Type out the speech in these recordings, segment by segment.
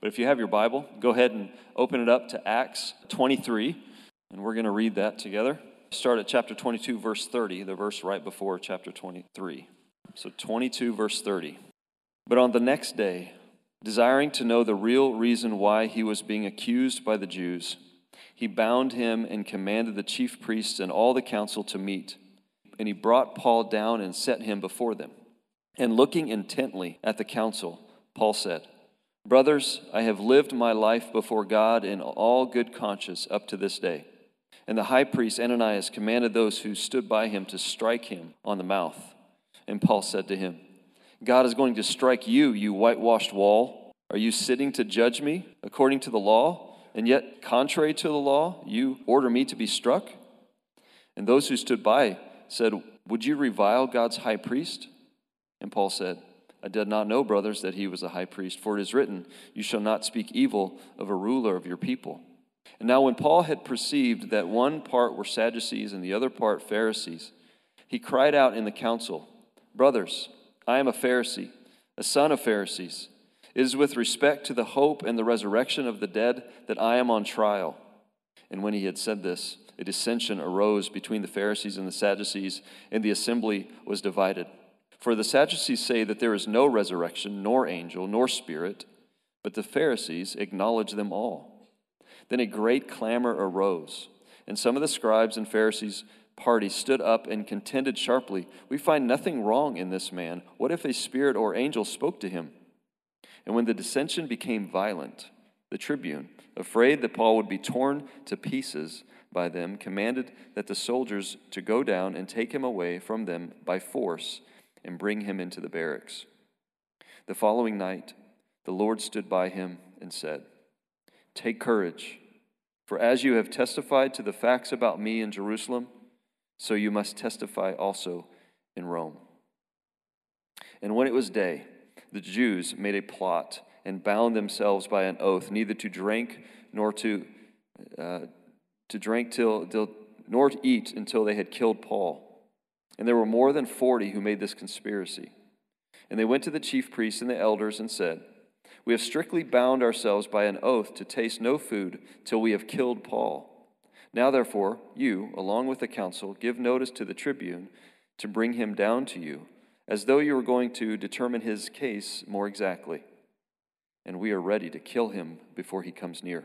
But if you have your Bible, go ahead and open it up to Acts 23, and we're going to read that together. Start at chapter 22, verse 30, the verse right before chapter 23. So 22, verse 30. But on the next day, desiring to know the real reason why he was being accused by the Jews, he bound him and commanded the chief priests and all the council to meet. And he brought Paul down and set him before them. And looking intently at the council, Paul said, Brothers, I have lived my life before God in all good conscience up to this day. And the high priest Ananias commanded those who stood by him to strike him on the mouth. And Paul said to him, God is going to strike you, you whitewashed wall. Are you sitting to judge me according to the law? And yet, contrary to the law, you order me to be struck? And those who stood by said, Would you revile God's high priest? And Paul said, I did not know, brothers, that he was a high priest, for it is written, You shall not speak evil of a ruler of your people. And now, when Paul had perceived that one part were Sadducees and the other part Pharisees, he cried out in the council, Brothers, I am a Pharisee, a son of Pharisees. It is with respect to the hope and the resurrection of the dead that I am on trial. And when he had said this, a dissension arose between the Pharisees and the Sadducees, and the assembly was divided. For the Sadducees say that there is no resurrection, nor angel, nor spirit, but the Pharisees acknowledge them all. Then a great clamor arose, and some of the scribes and Pharisees' party stood up and contended sharply. We find nothing wrong in this man. What if a spirit or angel spoke to him? And when the dissension became violent, the tribune, afraid that Paul would be torn to pieces by them, commanded that the soldiers to go down and take him away from them by force and bring him into the barracks. The following night, the Lord stood by him and said, Take courage, for as you have testified to the facts about me in Jerusalem, so you must testify also in Rome. And when it was day, the Jews made a plot and bound themselves by an oath neither to drink nor to uh, to drink till, till nor to eat until they had killed Paul. And there were more than 40 who made this conspiracy. And they went to the chief priests and the elders and said, We have strictly bound ourselves by an oath to taste no food till we have killed Paul. Now, therefore, you, along with the council, give notice to the tribune to bring him down to you, as though you were going to determine his case more exactly. And we are ready to kill him before he comes near.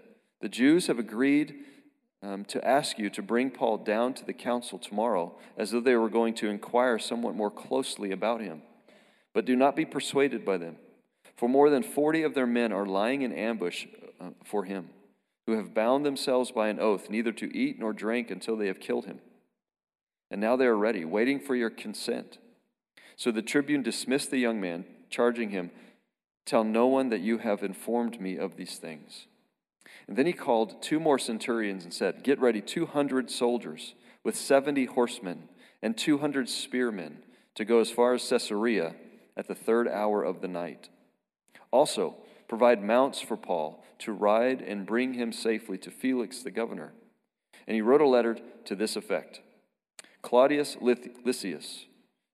the Jews have agreed um, to ask you to bring Paul down to the council tomorrow, as though they were going to inquire somewhat more closely about him. But do not be persuaded by them, for more than forty of their men are lying in ambush uh, for him, who have bound themselves by an oath neither to eat nor drink until they have killed him. And now they are ready, waiting for your consent. So the tribune dismissed the young man, charging him, Tell no one that you have informed me of these things. And then he called two more centurions and said, Get ready 200 soldiers with 70 horsemen and 200 spearmen to go as far as Caesarea at the third hour of the night. Also, provide mounts for Paul to ride and bring him safely to Felix the governor. And he wrote a letter to this effect Claudius Lysias,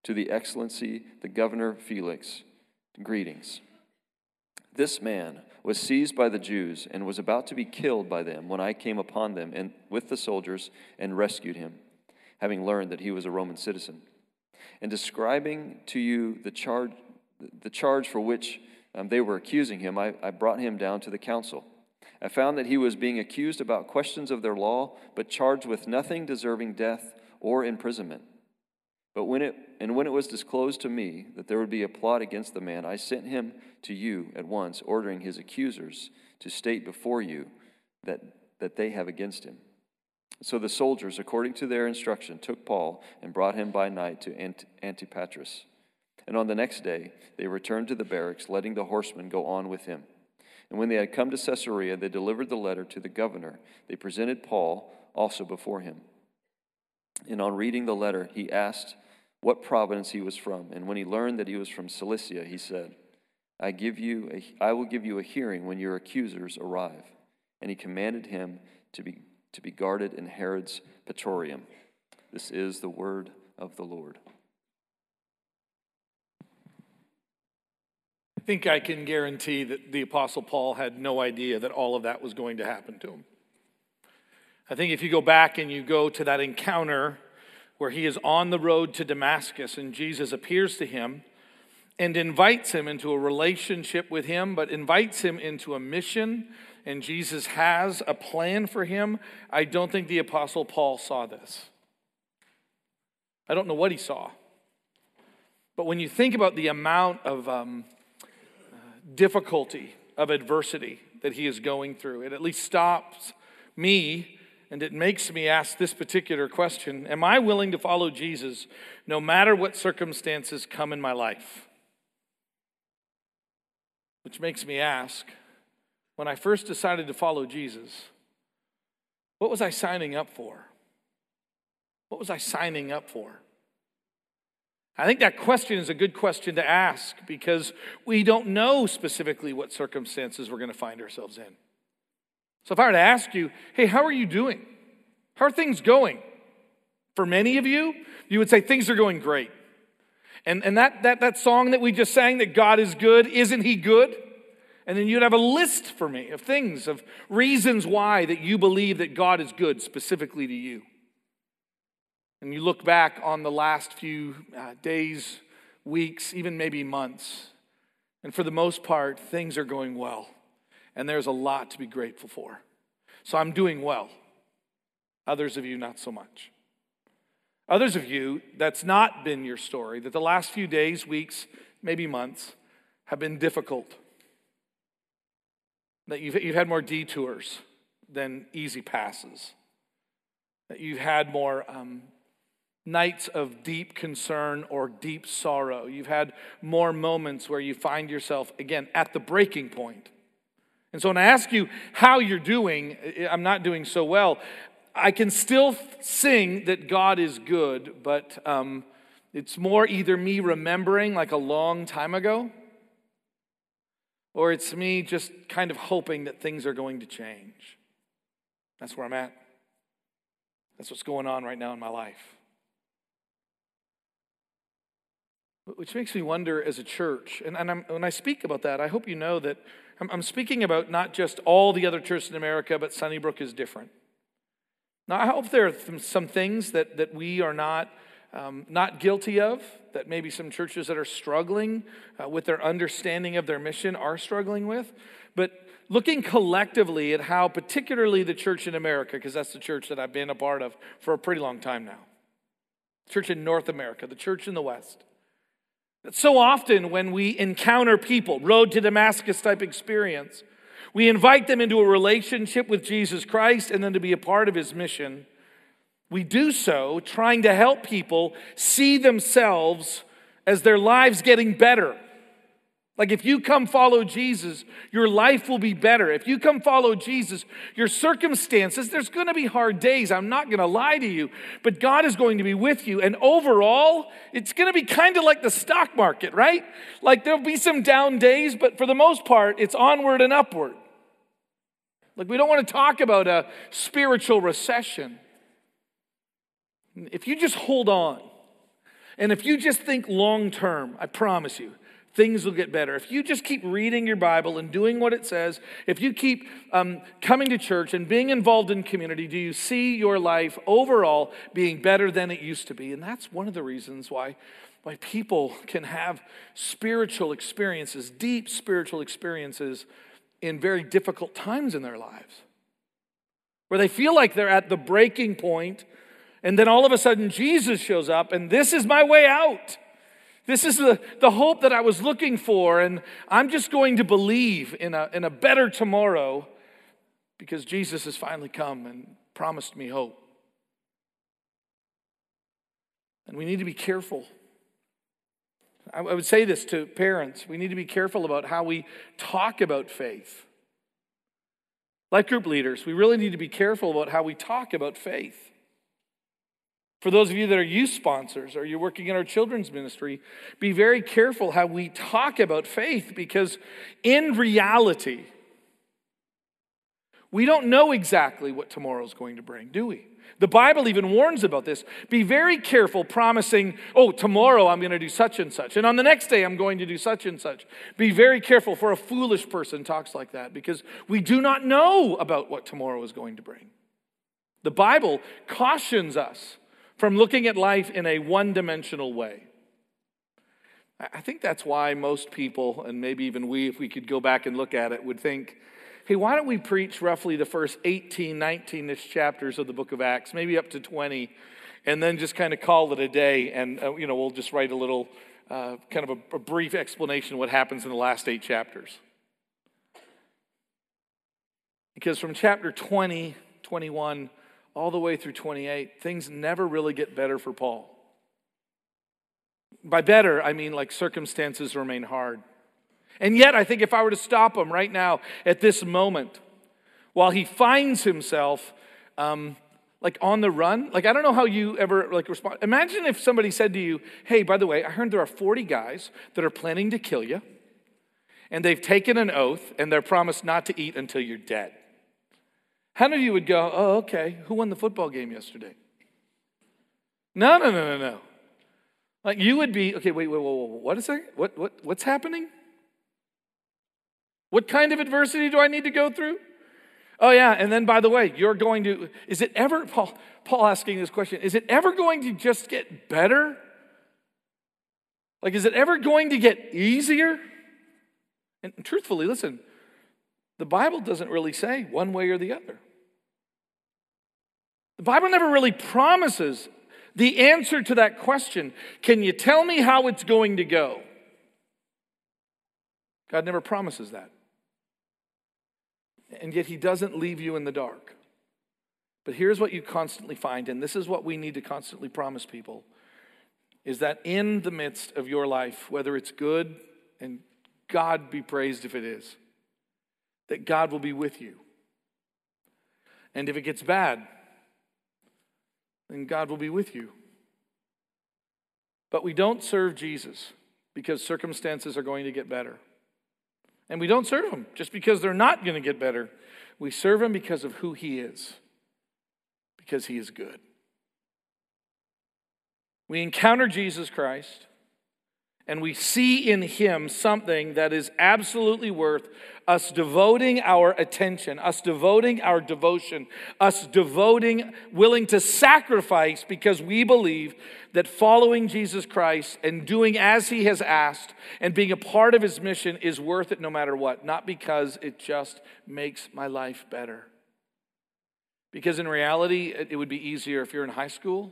to the excellency, the governor Felix, greetings. This man was seized by the Jews and was about to be killed by them when I came upon them and with the soldiers and rescued him, having learned that he was a Roman citizen. And describing to you the charge, the charge for which um, they were accusing him, I, I brought him down to the council. I found that he was being accused about questions of their law, but charged with nothing deserving death or imprisonment. But when it, and when it was disclosed to me that there would be a plot against the man, I sent him to you at once, ordering his accusers to state before you that, that they have against him. So the soldiers, according to their instruction, took Paul and brought him by night to Ant- Antipatris. And on the next day, they returned to the barracks, letting the horsemen go on with him. And when they had come to Caesarea, they delivered the letter to the governor. They presented Paul also before him. And on reading the letter, he asked what province he was from. And when he learned that he was from Cilicia, he said, I, give you a, I will give you a hearing when your accusers arrive. And he commanded him to be, to be guarded in Herod's praetorium. This is the word of the Lord. I think I can guarantee that the Apostle Paul had no idea that all of that was going to happen to him. I think if you go back and you go to that encounter where he is on the road to Damascus and Jesus appears to him and invites him into a relationship with him, but invites him into a mission, and Jesus has a plan for him, I don't think the Apostle Paul saw this. I don't know what he saw. But when you think about the amount of um, difficulty, of adversity that he is going through, it at least stops me and it makes me ask this particular question Am I willing to follow Jesus no matter what circumstances come in my life? Which makes me ask when I first decided to follow Jesus, what was I signing up for? What was I signing up for? I think that question is a good question to ask because we don't know specifically what circumstances we're going to find ourselves in. So if I were to ask you, hey, how are you doing? How are things going? For many of you, you would say things are going great. And, and that, that, that song that we just sang, that God is good, isn't He good? And then you'd have a list for me of things, of reasons why that you believe that God is good specifically to you. And you look back on the last few uh, days, weeks, even maybe months, and for the most part, things are going well and there's a lot to be grateful for. So I'm doing well. Others of you, not so much. Others of you, that's not been your story, that the last few days, weeks, maybe months have been difficult. That you've, you've had more detours than easy passes. That you've had more um, nights of deep concern or deep sorrow. You've had more moments where you find yourself, again, at the breaking point and so when I ask you how you're doing, I'm not doing so well. I can still sing that God is good, but um, it's more either me remembering like a long time ago, or it's me just kind of hoping that things are going to change. That's where I'm at. That's what's going on right now in my life. Which makes me wonder as a church, and, and when I speak about that, I hope you know that I'm, speaking about not just all the other churches in America, but Sunnybrook is different. Now, I hope there are some things that, that we are not, um, not guilty of, that maybe some churches that are struggling uh, with their understanding of their mission are struggling with. But looking collectively at how, particularly the church in America, because that's the church that I've been a part of for a pretty long time now, church in North America, the church in the West, so often, when we encounter people, road to Damascus type experience, we invite them into a relationship with Jesus Christ and then to be a part of his mission. We do so trying to help people see themselves as their lives getting better like if you come follow Jesus, your life will be better. If you come follow Jesus, your circumstances, there's going to be hard days. I'm not going to lie to you, but God is going to be with you. And overall, it's going to be kind of like the stock market, right? Like there'll be some down days, but for the most part, it's onward and upward. Like we don't want to talk about a spiritual recession. If you just hold on, and if you just think long term, I promise you, things will get better. If you just keep reading your Bible and doing what it says, if you keep um, coming to church and being involved in community, do you see your life overall being better than it used to be? And that's one of the reasons why, why people can have spiritual experiences, deep spiritual experiences, in very difficult times in their lives, where they feel like they're at the breaking point, and then all of a sudden Jesus shows up, and this is my way out. This is the, the hope that I was looking for, and I'm just going to believe in a, in a better tomorrow because Jesus has finally come and promised me hope. And we need to be careful. I would say this to parents we need to be careful about how we talk about faith. Like group leaders, we really need to be careful about how we talk about faith. For those of you that are youth sponsors or you're working in our children's ministry, be very careful how we talk about faith because in reality, we don't know exactly what tomorrow is going to bring, do we? The Bible even warns about this. Be very careful promising, oh, tomorrow I'm going to do such and such, and on the next day I'm going to do such and such. Be very careful for a foolish person talks like that because we do not know about what tomorrow is going to bring. The Bible cautions us from looking at life in a one dimensional way. I think that's why most people, and maybe even we, if we could go back and look at it, would think, hey, why don't we preach roughly the first 18, 19 ish chapters of the book of Acts, maybe up to 20, and then just kind of call it a day, and, uh, you know, we'll just write a little uh, kind of a, a brief explanation of what happens in the last eight chapters. Because from chapter 20, 21, all the way through 28, things never really get better for Paul. By better, I mean like circumstances remain hard. And yet, I think if I were to stop him right now at this moment, while he finds himself um, like on the run, like I don't know how you ever like respond. Imagine if somebody said to you, "Hey, by the way, I heard there are 40 guys that are planning to kill you, and they've taken an oath and they're promised not to eat until you're dead." How many of you would go, oh, okay, who won the football game yesterday? No, no, no, no, no. Like you would be, okay, wait, wait, wait, wait what is that? What, what, what's happening? What kind of adversity do I need to go through? Oh, yeah, and then by the way, you're going to, is it ever, Paul, Paul asking this question, is it ever going to just get better? Like, is it ever going to get easier? And truthfully, listen, the Bible doesn't really say one way or the other. The Bible never really promises the answer to that question Can you tell me how it's going to go? God never promises that. And yet, He doesn't leave you in the dark. But here's what you constantly find, and this is what we need to constantly promise people is that in the midst of your life, whether it's good, and God be praised if it is, that God will be with you. And if it gets bad, then God will be with you. But we don't serve Jesus because circumstances are going to get better. And we don't serve him just because they're not going to get better. We serve him because of who he is, because he is good. We encounter Jesus Christ and we see in him something that is absolutely worth us devoting our attention, us devoting our devotion, us devoting, willing to sacrifice because we believe that following Jesus Christ and doing as he has asked and being a part of his mission is worth it no matter what, not because it just makes my life better. Because in reality, it would be easier if you're in high school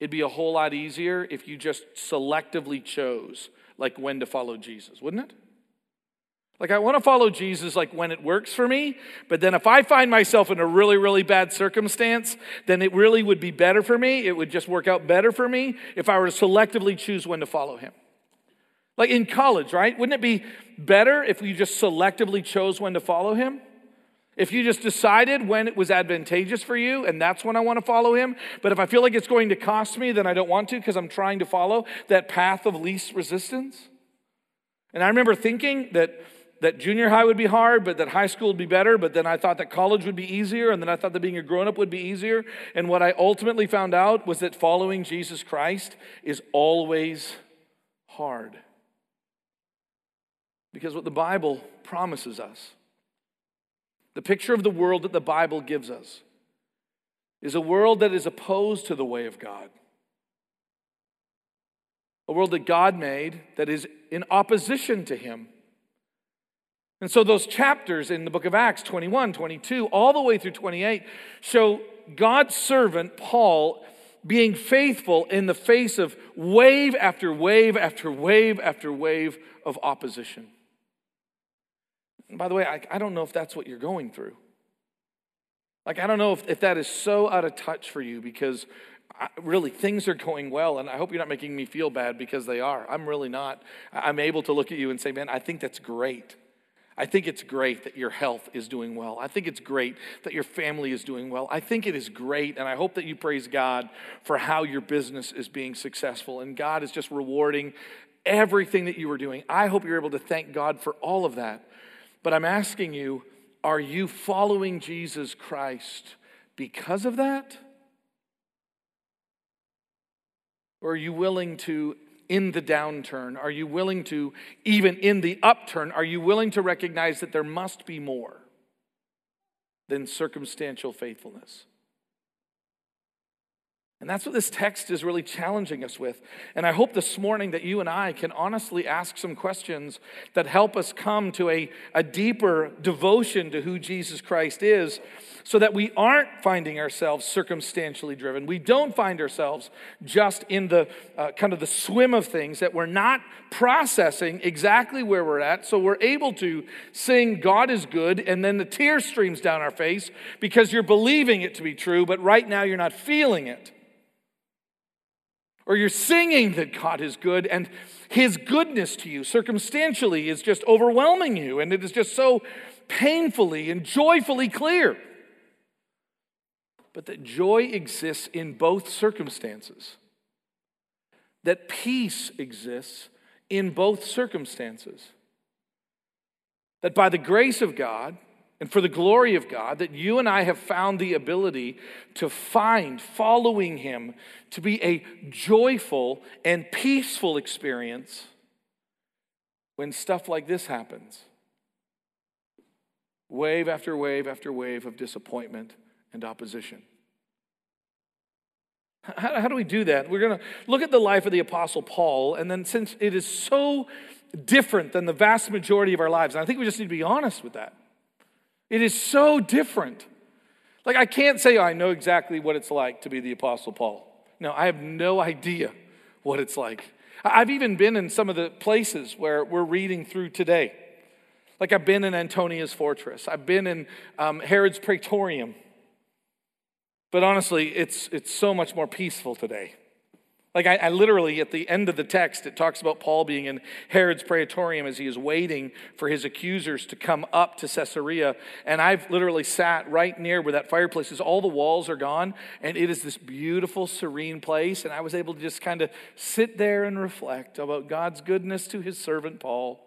It'd be a whole lot easier if you just selectively chose like when to follow Jesus, wouldn't it? Like, I want to follow Jesus like when it works for me, but then if I find myself in a really, really bad circumstance, then it really would be better for me. It would just work out better for me if I were to selectively choose when to follow him. Like in college, right? Wouldn't it be better if you just selectively chose when to follow him? If you just decided when it was advantageous for you, and that's when I want to follow him, but if I feel like it's going to cost me, then I don't want to because I'm trying to follow that path of least resistance. And I remember thinking that, that junior high would be hard, but that high school would be better, but then I thought that college would be easier, and then I thought that being a grown up would be easier. And what I ultimately found out was that following Jesus Christ is always hard. Because what the Bible promises us the picture of the world that the Bible gives us is a world that is opposed to the way of God. A world that God made that is in opposition to Him. And so, those chapters in the book of Acts 21, 22, all the way through 28 show God's servant, Paul, being faithful in the face of wave after wave after wave after wave of opposition. By the way, I, I don't know if that's what you're going through. Like, I don't know if, if that is so out of touch for you because I, really things are going well. And I hope you're not making me feel bad because they are. I'm really not. I'm able to look at you and say, man, I think that's great. I think it's great that your health is doing well. I think it's great that your family is doing well. I think it is great, and I hope that you praise God for how your business is being successful. And God is just rewarding everything that you are doing. I hope you're able to thank God for all of that. But I'm asking you, are you following Jesus Christ because of that? Or are you willing to in the downturn? Are you willing to, even in the upturn, are you willing to recognize that there must be more than circumstantial faithfulness? And that's what this text is really challenging us with. And I hope this morning that you and I can honestly ask some questions that help us come to a, a deeper devotion to who Jesus Christ is so that we aren't finding ourselves circumstantially driven. We don't find ourselves just in the uh, kind of the swim of things, that we're not processing exactly where we're at. So we're able to sing, God is good, and then the tear streams down our face because you're believing it to be true, but right now you're not feeling it or you're singing that God is good and his goodness to you circumstantially is just overwhelming you and it is just so painfully and joyfully clear. But that joy exists in both circumstances, that peace exists in both circumstances. That by the grace of God, and for the glory of God, that you and I have found the ability to find following Him to be a joyful and peaceful experience when stuff like this happens. Wave after wave after wave of disappointment and opposition. How, how do we do that? We're going to look at the life of the Apostle Paul, and then since it is so different than the vast majority of our lives, I think we just need to be honest with that. It is so different. Like, I can't say I know exactly what it's like to be the Apostle Paul. No, I have no idea what it's like. I've even been in some of the places where we're reading through today. Like, I've been in Antonia's fortress, I've been in um, Herod's praetorium. But honestly, it's, it's so much more peaceful today. Like, I, I, literally, at the end of the text, it talks about Paul being in Herod's praetorium as he is waiting for his accusers to come up to Caesarea. And I've literally sat right near where that fireplace is. All the walls are gone, and it is this beautiful, serene place. And I was able to just kind of sit there and reflect about God's goodness to his servant Paul.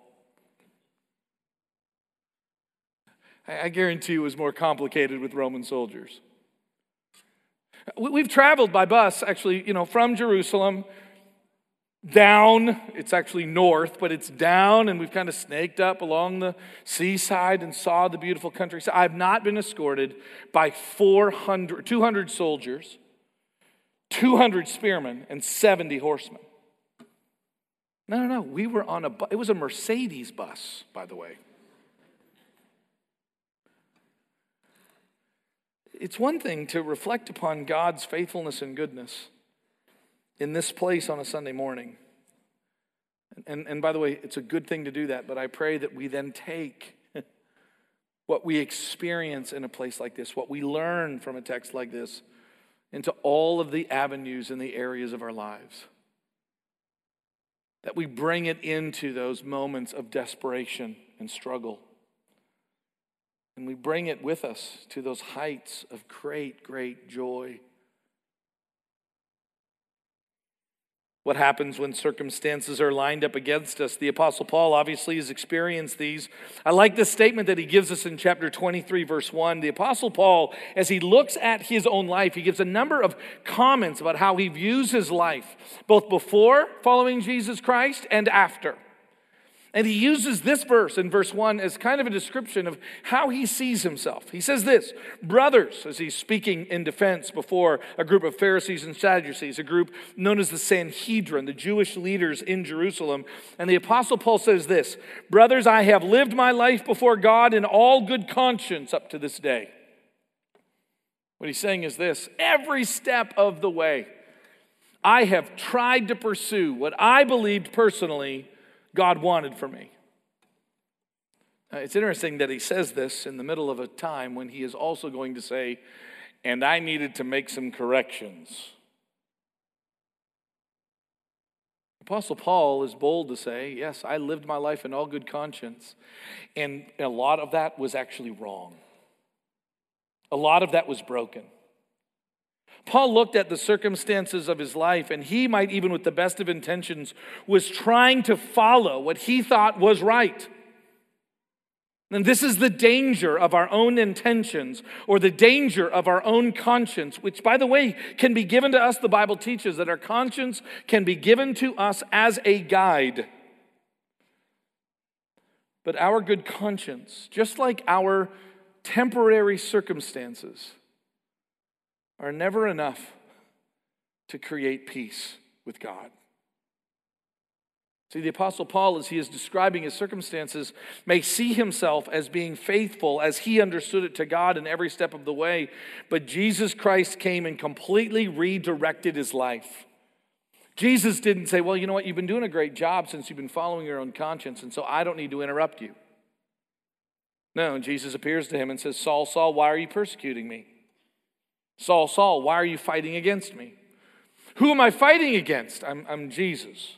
I, I guarantee it was more complicated with Roman soldiers. We've traveled by bus, actually, you know, from Jerusalem down. It's actually north, but it's down, and we've kind of snaked up along the seaside and saw the beautiful countryside. I've not been escorted by 400, 200 soldiers, 200 spearmen, and 70 horsemen. No, no, no. We were on a, bus. it was a Mercedes bus, by the way. It's one thing to reflect upon God's faithfulness and goodness in this place on a Sunday morning. And, and by the way, it's a good thing to do that, but I pray that we then take what we experience in a place like this, what we learn from a text like this, into all of the avenues and the areas of our lives. That we bring it into those moments of desperation and struggle. And we bring it with us to those heights of great, great joy. What happens when circumstances are lined up against us? The Apostle Paul obviously has experienced these. I like the statement that he gives us in chapter 23, verse 1. The Apostle Paul, as he looks at his own life, he gives a number of comments about how he views his life, both before following Jesus Christ and after. And he uses this verse in verse 1 as kind of a description of how he sees himself. He says this Brothers, as he's speaking in defense before a group of Pharisees and Sadducees, a group known as the Sanhedrin, the Jewish leaders in Jerusalem. And the Apostle Paul says this Brothers, I have lived my life before God in all good conscience up to this day. What he's saying is this every step of the way, I have tried to pursue what I believed personally God wanted for me. Uh, it's interesting that he says this in the middle of a time when he is also going to say, and I needed to make some corrections. Apostle Paul is bold to say, Yes, I lived my life in all good conscience. And a lot of that was actually wrong. A lot of that was broken. Paul looked at the circumstances of his life, and he might, even with the best of intentions, was trying to follow what he thought was right. And this is the danger of our own intentions or the danger of our own conscience, which, by the way, can be given to us. The Bible teaches that our conscience can be given to us as a guide. But our good conscience, just like our temporary circumstances, are never enough to create peace with God. See, the Apostle Paul, as he is describing his circumstances, may see himself as being faithful as he understood it to God in every step of the way. But Jesus Christ came and completely redirected his life. Jesus didn't say, Well, you know what? You've been doing a great job since you've been following your own conscience, and so I don't need to interrupt you. No, Jesus appears to him and says, Saul, Saul, why are you persecuting me? Saul, Saul, why are you fighting against me? Who am I fighting against? I'm, I'm Jesus.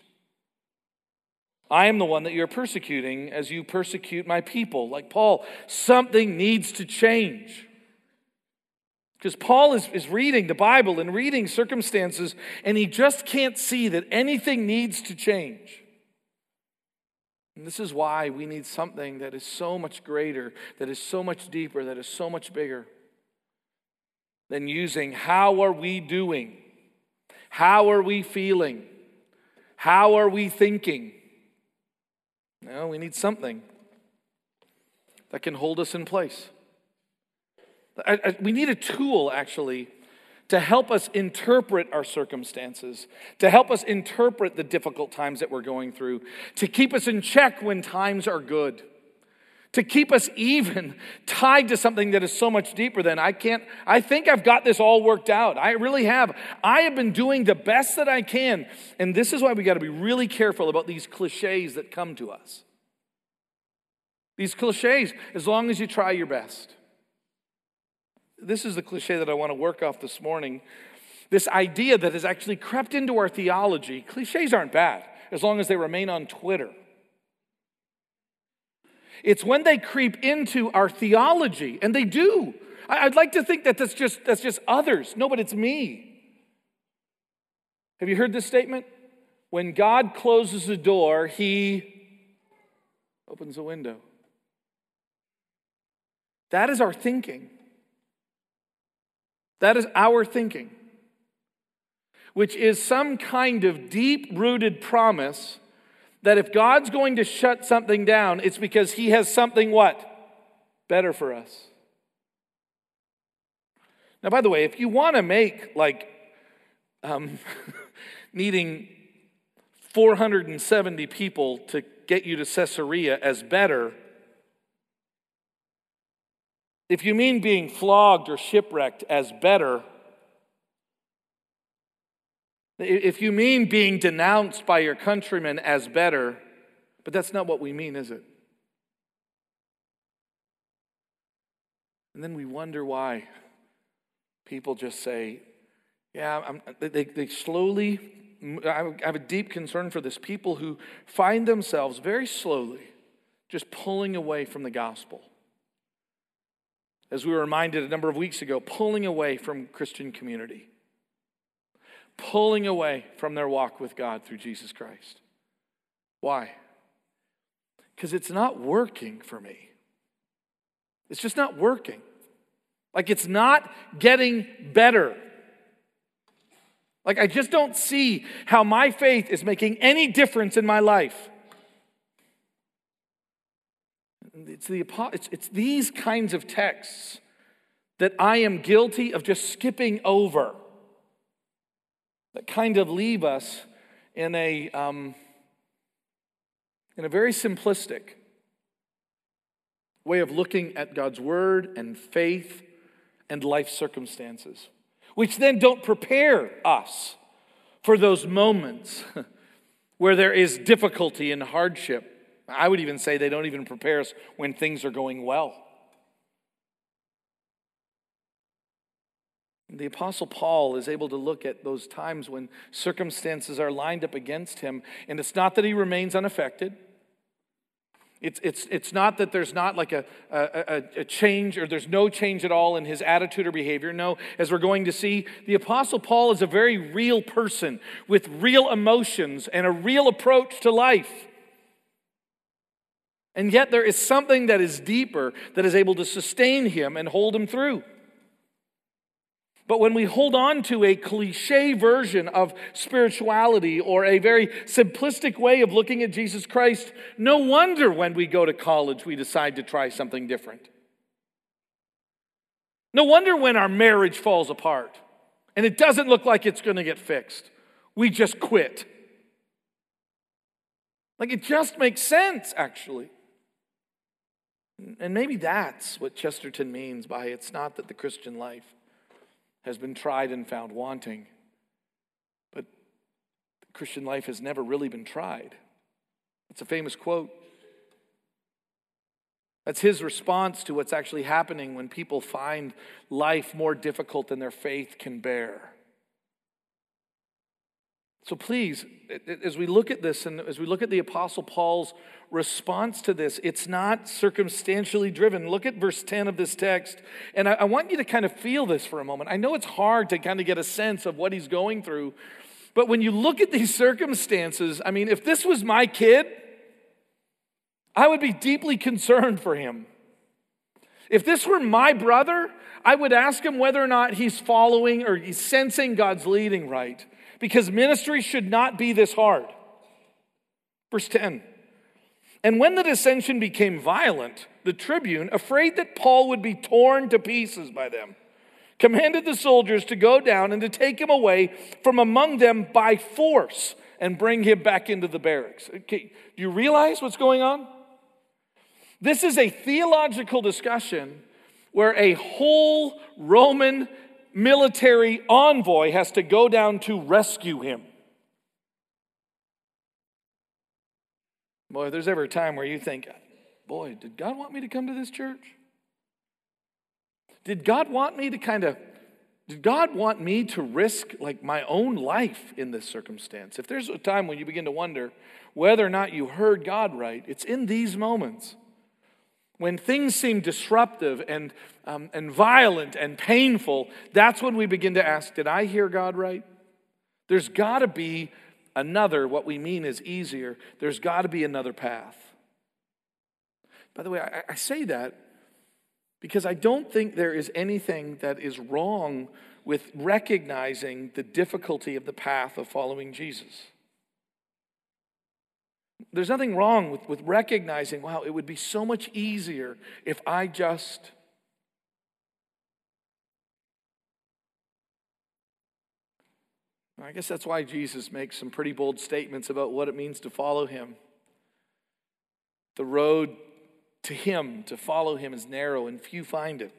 I am the one that you're persecuting as you persecute my people. Like Paul, something needs to change. Because Paul is, is reading the Bible and reading circumstances, and he just can't see that anything needs to change. And this is why we need something that is so much greater, that is so much deeper, that is so much bigger than using how are we doing? How are we feeling? How are we thinking? No, we need something that can hold us in place. I, I, we need a tool, actually, to help us interpret our circumstances, to help us interpret the difficult times that we're going through, to keep us in check when times are good, to keep us even tied to something that is so much deeper than I can't. I think I've got this all worked out. I really have. I have been doing the best that I can. And this is why we got to be really careful about these cliches that come to us. These cliches, as long as you try your best. This is the cliche that I want to work off this morning. This idea that has actually crept into our theology. Cliches aren't bad as long as they remain on Twitter. It's when they creep into our theology, and they do. I'd like to think that that's just, that's just others. No, but it's me. Have you heard this statement? When God closes a door, he opens a window. That is our thinking. That is our thinking, which is some kind of deep rooted promise that if God's going to shut something down, it's because He has something what? Better for us. Now, by the way, if you want to make like um, needing 470 people to get you to Caesarea as better, if you mean being flogged or shipwrecked as better, if you mean being denounced by your countrymen as better, but that's not what we mean, is it? And then we wonder why people just say, yeah, I'm, they, they slowly, I have a deep concern for this. People who find themselves very slowly just pulling away from the gospel. As we were reminded a number of weeks ago, pulling away from Christian community pulling away from their walk with God through Jesus Christ. Why? Because it's not working for me. It's just not working. Like it's not getting better. Like I just don't see how my faith is making any difference in my life. It's, the, it's, it's these kinds of texts that I am guilty of just skipping over that kind of leave us in a, um, in a very simplistic way of looking at God's word and faith and life circumstances, which then don't prepare us for those moments where there is difficulty and hardship. I would even say they don't even prepare us when things are going well. The Apostle Paul is able to look at those times when circumstances are lined up against him, and it's not that he remains unaffected. It's, it's, it's not that there's not like a, a, a, change or there's no change at all in his attitude or behavior. No, as we're going to see, the Apostle Paul is a very real person with real emotions and a real approach to life. And yet there is something that is deeper that is able to sustain him and hold him through. But when we hold on to a cliche version of spirituality or a very simplistic way of looking at Jesus Christ, no wonder when we go to college we decide to try something different. No wonder when our marriage falls apart and it doesn't look like it's going to get fixed, we just quit. Like it just makes sense, actually. And maybe that's what Chesterton means by it's not that the Christian life has been tried and found wanting. But the Christian life has never really been tried. It's a famous quote. That's his response to what's actually happening when people find life more difficult than their faith can bear. So please, as we look at this and as we look at the Apostle Paul's response to this, it's not circumstantially driven. Look at verse 10 of this text, and I, want you to kind of feel this for a moment. I know it's hard to kind of get a sense of what he's going through, but when you look at these circumstances, I mean, if this was my kid, I would be deeply concerned for him. If this were my brother, I would ask him whether or not he's following or he's sensing God's leading right because ministry should not be this hard. Verse 10 And when the dissension became violent, the tribune, afraid that Paul would be torn to pieces by them, commanded the soldiers to go down and to take him away from among them by force and bring him back into the barracks. Okay, do you realize what's going on? This is a theological discussion where a whole Roman military envoy has to go down to rescue him. Boy, if there's ever a time where you think, boy, did God want me to come to this church? Did God want me to kind of, did God want me to risk like my own life in this circumstance? If there's a time when you begin to wonder whether or not you heard God right, it's in these moments when things seem disruptive and, um, and violent and painful, that's when we begin to ask, Did I hear God right? There's got to be another, what we mean is easier, there's got to be another path. By the way, I, I say that because I don't think there is anything that is wrong with recognizing the difficulty of the path of following Jesus. There's nothing wrong with, with recognizing, wow, it would be so much easier if I just. I guess that's why Jesus makes some pretty bold statements about what it means to follow him. The road to him, to follow him, is narrow and few find it.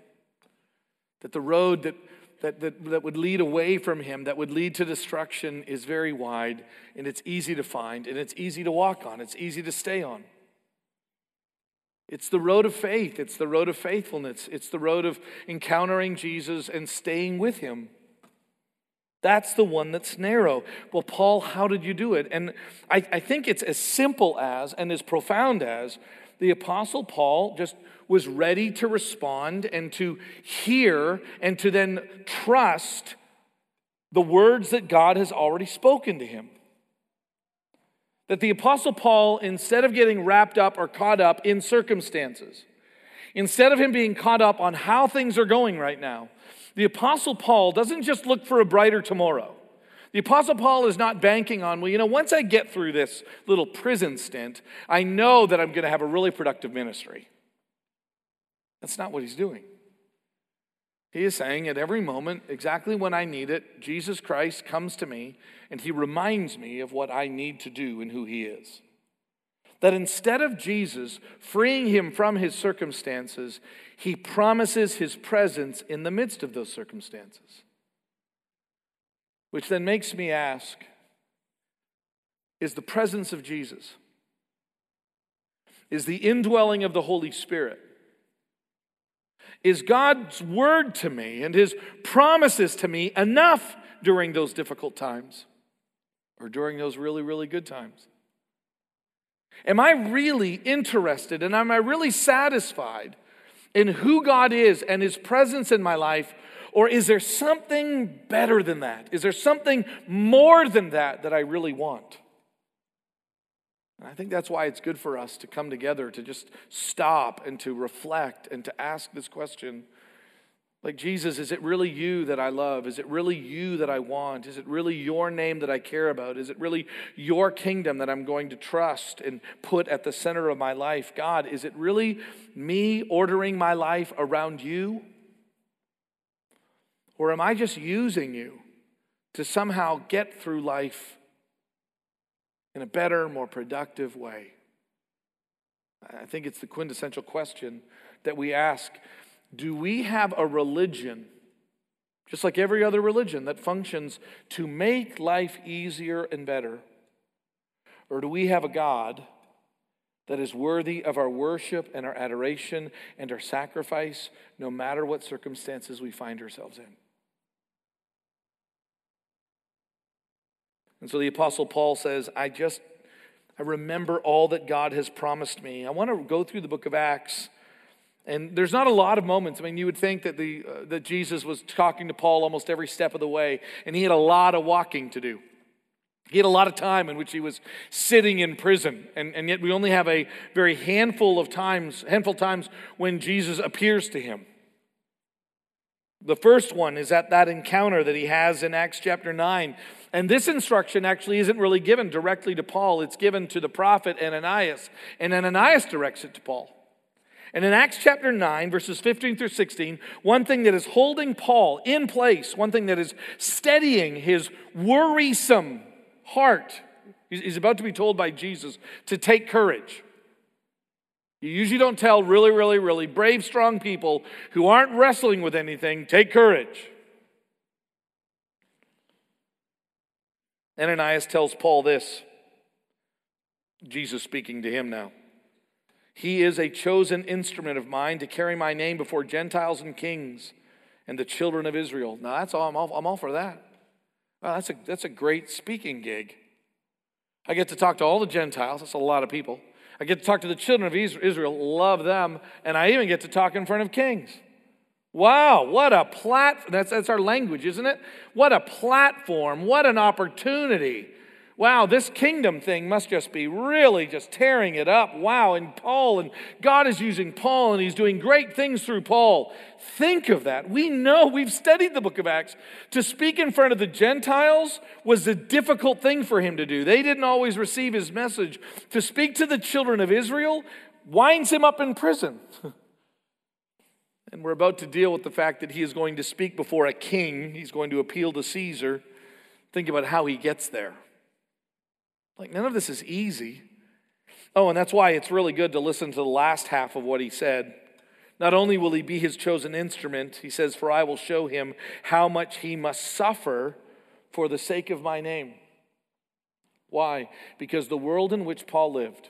That the road that that, that, that would lead away from him, that would lead to destruction, is very wide and it's easy to find and it's easy to walk on, it's easy to stay on. It's the road of faith, it's the road of faithfulness, it's the road of encountering Jesus and staying with him. That's the one that's narrow. Well, Paul, how did you do it? And I, I think it's as simple as and as profound as the Apostle Paul just was ready to respond and to hear and to then trust the words that God has already spoken to him. That the Apostle Paul, instead of getting wrapped up or caught up in circumstances, instead of him being caught up on how things are going right now, the Apostle Paul doesn't just look for a brighter tomorrow. The Apostle Paul is not banking on, well, you know, once I get through this little prison stint, I know that I'm going to have a really productive ministry. That's not what he's doing. He is saying at every moment, exactly when I need it, Jesus Christ comes to me and he reminds me of what I need to do and who he is. That instead of Jesus freeing him from his circumstances, he promises his presence in the midst of those circumstances. Which then makes me ask is the presence of Jesus, is the indwelling of the Holy Spirit, Is God's word to me and his promises to me enough during those difficult times or during those really, really good times? Am I really interested and am I really satisfied in who God is and his presence in my life? Or is there something better than that? Is there something more than that that I really want? And I think that's why it's good for us to come together, to just stop and to reflect and to ask this question. Like, Jesus, is it really you that I love? Is it really you that I want? Is it really your name that I care about? Is it really your kingdom that I'm going to trust and put at the center of my life? God, is it really me ordering my life around you? Or am I just using you to somehow get through life in a better, more productive way? I think it's the quintessential question that we ask Do we have a religion, just like every other religion, that functions to make life easier and better? Or do we have a God that is worthy of our worship and our adoration and our sacrifice, no matter what circumstances we find ourselves in? And so the Apostle Paul says, I just, I remember all that God has promised me. I want to go through the book of Acts. And there's not a lot of moments. I mean, you would think that, the, uh, that Jesus was talking to Paul almost every step of the way, and he had a lot of walking to do. He had a lot of time in which he was sitting in prison, and, and yet we only have a very handful of times, handful of times when Jesus appears to him. The first one is at that encounter that he has in Acts chapter 9 and this instruction actually isn't really given directly to Paul, it's given to the prophet Ananias. And Ananias directs it to Paul. And in Acts chapter 9, verses 15 through 16, one thing that is holding Paul in place, one thing that is steadying his worrisome heart, he's about to be told by Jesus to take courage. You usually don't tell really, really, really brave, strong people who aren't wrestling with anything, take courage. Ananias tells Paul this Jesus speaking to him now. He is a chosen instrument of mine to carry my name before Gentiles and kings and the children of Israel. Now, that's all. I'm all, I'm all for that. Well, that's, a, that's a great speaking gig. I get to talk to all the Gentiles. That's a lot of people. I get to talk to the children of Israel, love them, and I even get to talk in front of kings. Wow, what a plat that's that's our language, isn't it? What a platform, what an opportunity. Wow, this kingdom thing must just be really just tearing it up. Wow, and Paul and God is using Paul and he's doing great things through Paul. Think of that. We know we've studied the book of Acts. To speak in front of the Gentiles was a difficult thing for him to do. They didn't always receive his message. To speak to the children of Israel winds him up in prison. And we're about to deal with the fact that he is going to speak before a king. He's going to appeal to Caesar. Think about how he gets there. Like, none of this is easy. Oh, and that's why it's really good to listen to the last half of what he said. Not only will he be his chosen instrument, he says, For I will show him how much he must suffer for the sake of my name. Why? Because the world in which Paul lived,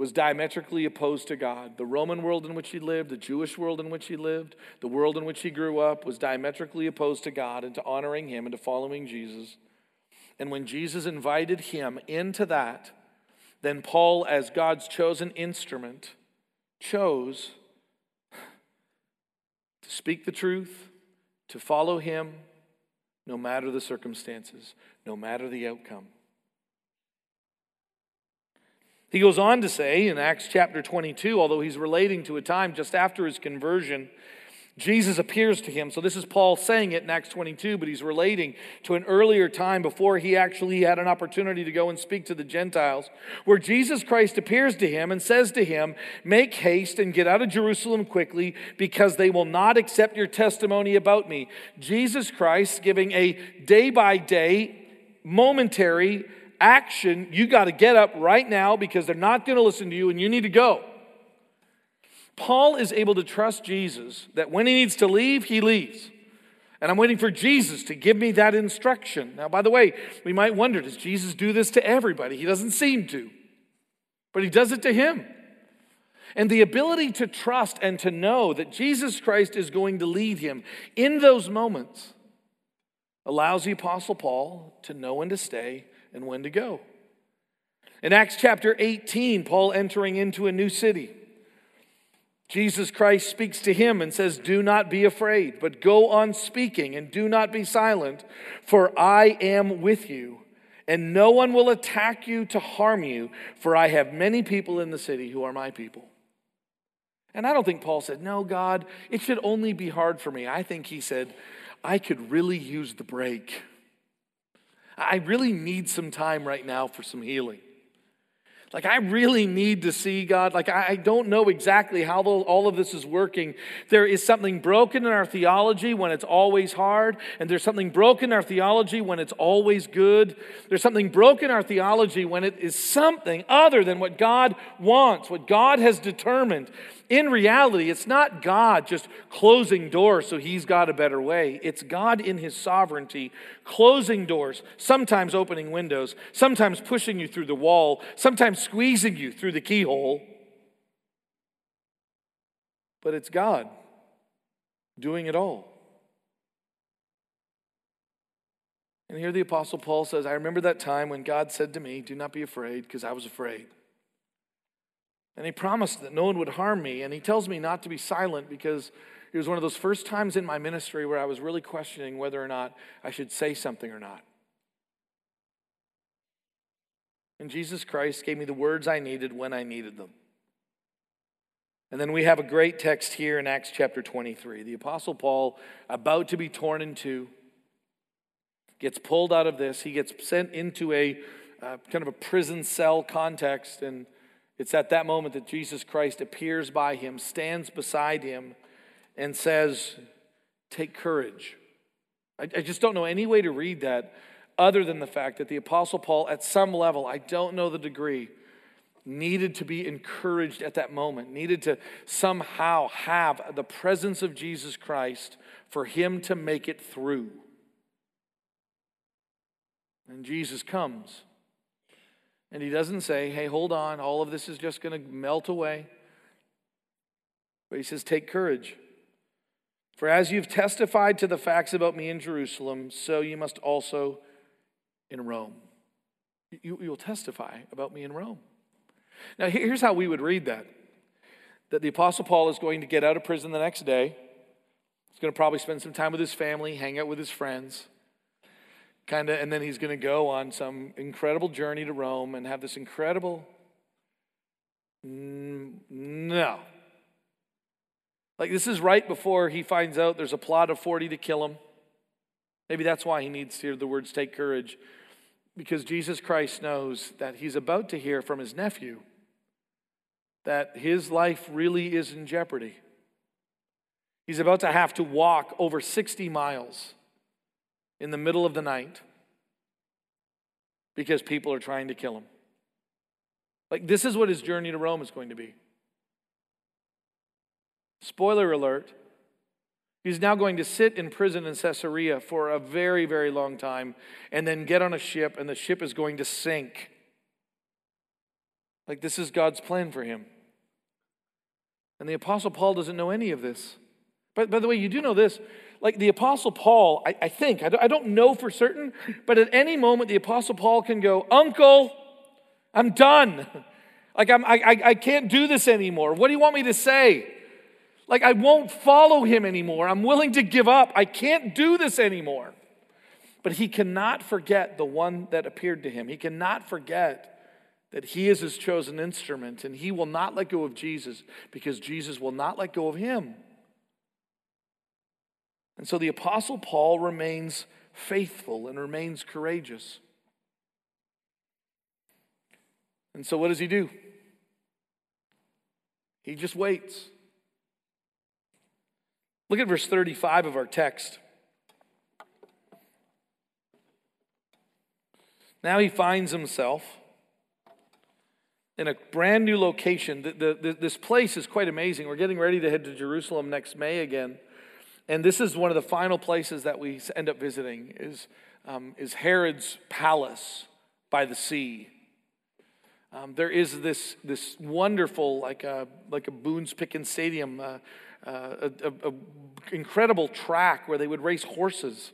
was diametrically opposed to God. The Roman world in which he lived, the Jewish world in which he lived, the world in which he grew up was diametrically opposed to God and to honoring him and to following Jesus. And when Jesus invited him into that, then Paul, as God's chosen instrument, chose to speak the truth, to follow him, no matter the circumstances, no matter the outcome. He goes on to say in Acts chapter 22, although he's relating to a time just after his conversion, Jesus appears to him. So this is Paul saying it in Acts 22, but he's relating to an earlier time before he actually had an opportunity to go and speak to the Gentiles, where Jesus Christ appears to him and says to him, Make haste and get out of Jerusalem quickly, because they will not accept your testimony about me. Jesus Christ giving a day by day, momentary, action, you got to get up right now because they're not going to listen to you and you need to go. Paul is able to trust Jesus that when he needs to leave, he leaves. And I'm waiting for Jesus to give me that instruction. Now, by the way, we might wonder does Jesus do this to everybody? He doesn't seem to, but he does it to him. And the ability to trust and to know that Jesus Christ is going to lead him in those moments allows the Apostle Paul to know when to stay and when to go. In Acts chapter 18, Paul entering into a new city. Jesus Christ speaks to him and says, Do not be afraid, but go on speaking and do not be silent, for I am with you, and no one will attack you to harm you, for I have many people in the city who are my people. And I don't think Paul said, No, God, it should only be hard for me. I think he said, I could really use the break. I really need some time right now for some healing. Like, I really need to see God. Like, I don't know exactly how all of this is working. There is something broken in our theology when it's always hard, and there's something broken in our theology when it's always good. There's something broken in our theology when it is something other than what God wants, what God has determined. In reality, it's not God just closing doors so he's got a better way. It's God in his sovereignty closing doors, sometimes opening windows, sometimes pushing you through the wall, sometimes squeezing you through the keyhole. But it's God doing it all. And here the Apostle Paul says, I remember that time when God said to me, Do not be afraid, because I was afraid. And he promised that no one would harm me. And he tells me not to be silent because it was one of those first times in my ministry where I was really questioning whether or not I should say something or not. And Jesus Christ gave me the words I needed when I needed them. And then we have a great text here in Acts chapter 23. The Apostle Paul, about to be torn in two, gets pulled out of this. He gets sent into a uh, kind of a prison cell context. And it's at that moment that Jesus Christ appears by him, stands beside him, and says, Take courage. I, I, just don't know any way to read that other than the fact that the Apostle Paul, at some level, I don't know the degree, needed to be encouraged at that moment, needed to somehow have the presence of Jesus Christ for him to make it through. And Jesus comes. And he doesn't say, hey, hold on, all of this is just going to melt away. But he says, take courage. For as you've testified to the facts about me in Jerusalem, so you must also in Rome. You, will testify about me in Rome. Now, here's how we would read that that the Apostle Paul is going to get out of prison the next day. He's going to probably spend some time with his family, hang out with his friends kind of, and then he's going to go on some incredible journey to Rome and have this incredible. No. Like, this is right before he finds out there's a plot of 40 to kill him. Maybe that's why he needs to hear the words take courage, because Jesus Christ knows that he's about to hear from his nephew that his life really is in jeopardy. He's about to have to walk over 60 miles in the middle of the night because people are trying to kill him. Like, this is what his journey to Rome is going to be. Spoiler alert. He's now going to sit in prison in Caesarea for a very, very long time and then get on a ship, and the ship is going to sink. Like, this is God's plan for him. And the Apostle Paul doesn't know any of this. But by the way, you do know this like the Apostle Paul, I, I think, I don't know for certain, but at any moment the Apostle Paul can go, Uncle, I'm done. Like, I'm, I, I, I can't do this anymore. What do you want me to say? Like, I won't follow him anymore. I'm willing to give up. I can't do this anymore. But he cannot forget the one that appeared to him. He cannot forget that he is his chosen instrument and he will not let go of Jesus because Jesus will not let go of him. And so the Apostle Paul remains faithful and remains courageous. And so what does he do? He just waits. Look at verse 35 of our text. Now he finds himself in a brand new location. The, the, this place is quite amazing. We're getting ready to head to Jerusalem next May again. And this is one of the final places that we end up visiting is, um, is Herod's palace by the sea. Um, there is this, this wonderful, like a, like a Boone's Pickens Stadium, uh, uh, a, a, incredible track where they would race horses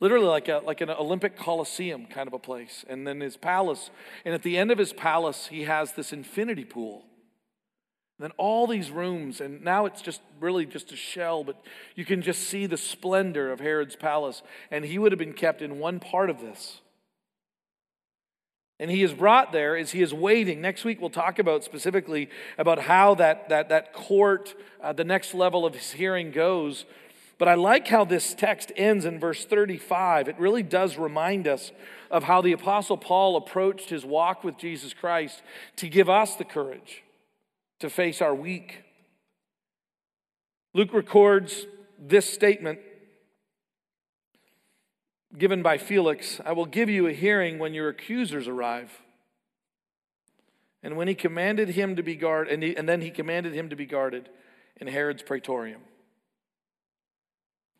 literally like, a, like an Olympic Coliseum kind of a place. And then his palace, and at the end of his palace, he has this infinity pool. And then all these rooms, and now it's just really just a shell, but you can just see the splendor of Herod's palace. And he would have been kept in one part of this. And he is brought there as he is waiting. Next week, we'll talk about specifically about how that, that, that court, uh, the next level of his hearing goes. But I like how this text ends in verse 35. It really does remind us of how the Apostle Paul approached his walk with Jesus Christ to give us the courage to face our week. Luke records this statement given by Felix I will give you a hearing when your accusers arrive. And when he commanded him to be guarded, and, and then he commanded him to be guarded in Herod's praetorium.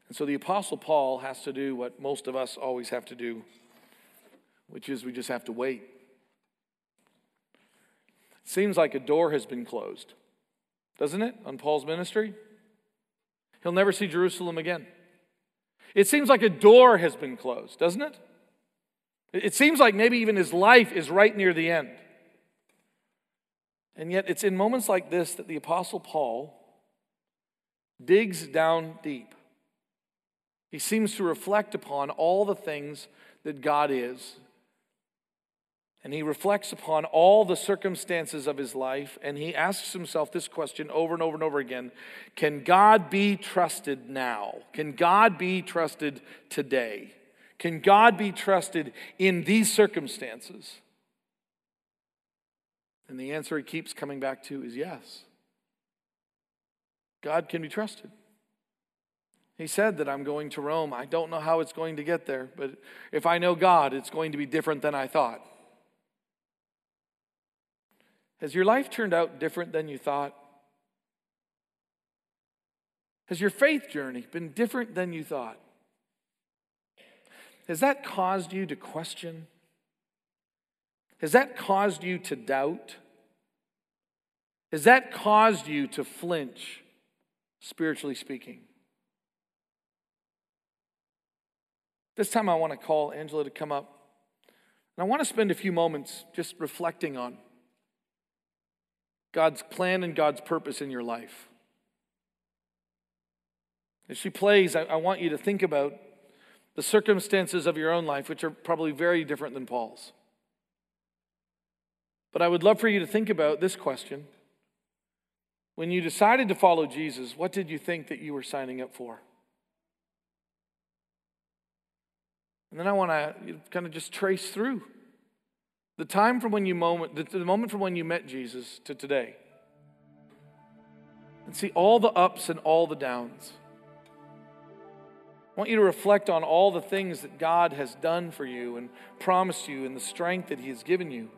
And so the Apostle Paul has to do what most of us always have to do, which is we just have to wait. It seems like a door has been closed, doesn't it, on Paul's ministry? He'll never see Jerusalem again. It seems like a door has been closed, doesn't it? It seems like maybe even his life is right near the end. And yet, it's in moments like this that the Apostle Paul digs down deep. He seems to reflect upon all the things that God is and he reflects upon all the circumstances of his life and he asks himself this question over and over and over again Can God be trusted now? Can God be trusted today? Can God be trusted in these circumstances? And the answer he keeps coming back to is yes. God can be trusted. He said that I'm going to Rome. I don't know how it's going to get there, but if I know God, it's going to be different than I thought. Has your life turned out different than you thought? Has your faith journey been different than you thought? Has that caused you to question? Has that caused you to doubt? Has that caused you to flinch, spiritually speaking? This time I want to call Angela to come up. And I want to spend a few moments just reflecting on God's plan and God's purpose in your life. As she plays, I, I, want you to think about the circumstances of your own life, which are probably very different than Paul's. But I would love for you to think about this question. When you decided to follow Jesus, what did you think that you were signing up for? And then I want to kind of just trace through the time from when you moment, the, the moment from when you met Jesus to today. And see all the ups and all the downs. I want you to reflect on all the things that God has done for you and promised you and the strength that He has given you.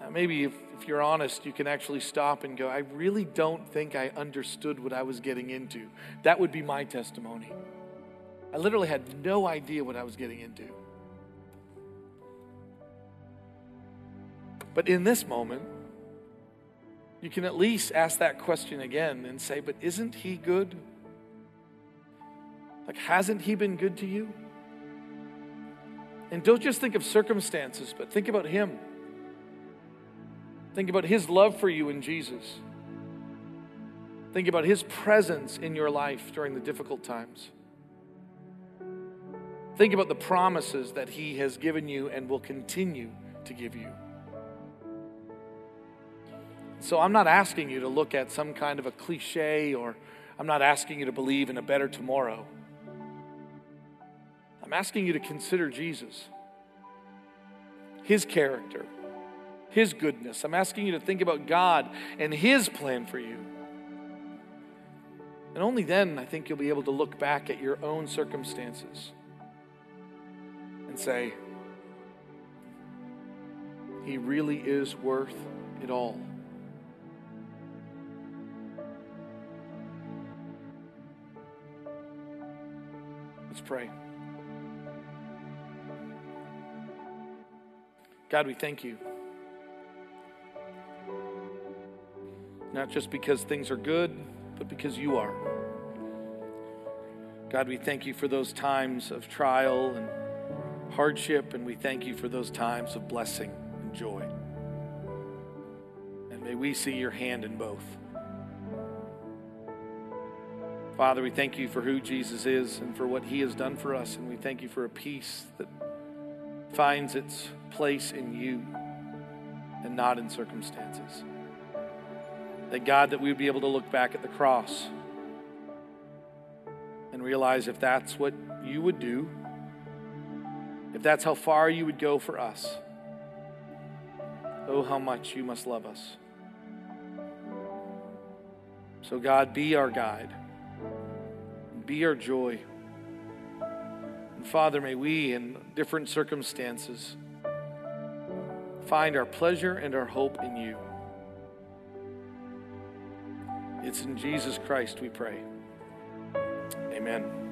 Now, maybe if, if you're honest, you can actually stop and go, I really don't think I understood what I was getting into. That would be my testimony. I literally had no idea what I was getting into. But in this moment, you can at least ask that question again and say, But isn't he good? Like, hasn't he been good to you? And don't just think of circumstances, but think about him. Think about his love for you in Jesus. Think about his presence in your life during the difficult times. Think about the promises that he has given you and will continue to give you. So I'm not asking you to look at some kind of a cliche or I'm not asking you to believe in a better tomorrow. I'm asking you to consider Jesus, His character, His goodness. I'm asking you to think about God and His plan for you. And only then, I think you'll be able to look back at your own circumstances and say, He really is worth it all. Let's pray. God, we thank you. Not just because things are good, but because you are. God, we thank you for those times of trial and hardship, and we thank you for those times of blessing and joy. And may we see your hand in both. Father, we thank you for who Jesus is and for what he has done for us, and we thank you for a peace that finds its place in you and not in circumstances. That God, that we would be able to look back at the cross and realize if that's what you would do, if that's how far you would go for us, oh, how much you must love us. So, God, be our guide, be our joy. And Father, may we, in different circumstances, find our pleasure and our hope in you. It's in Jesus Christ we pray. Amen.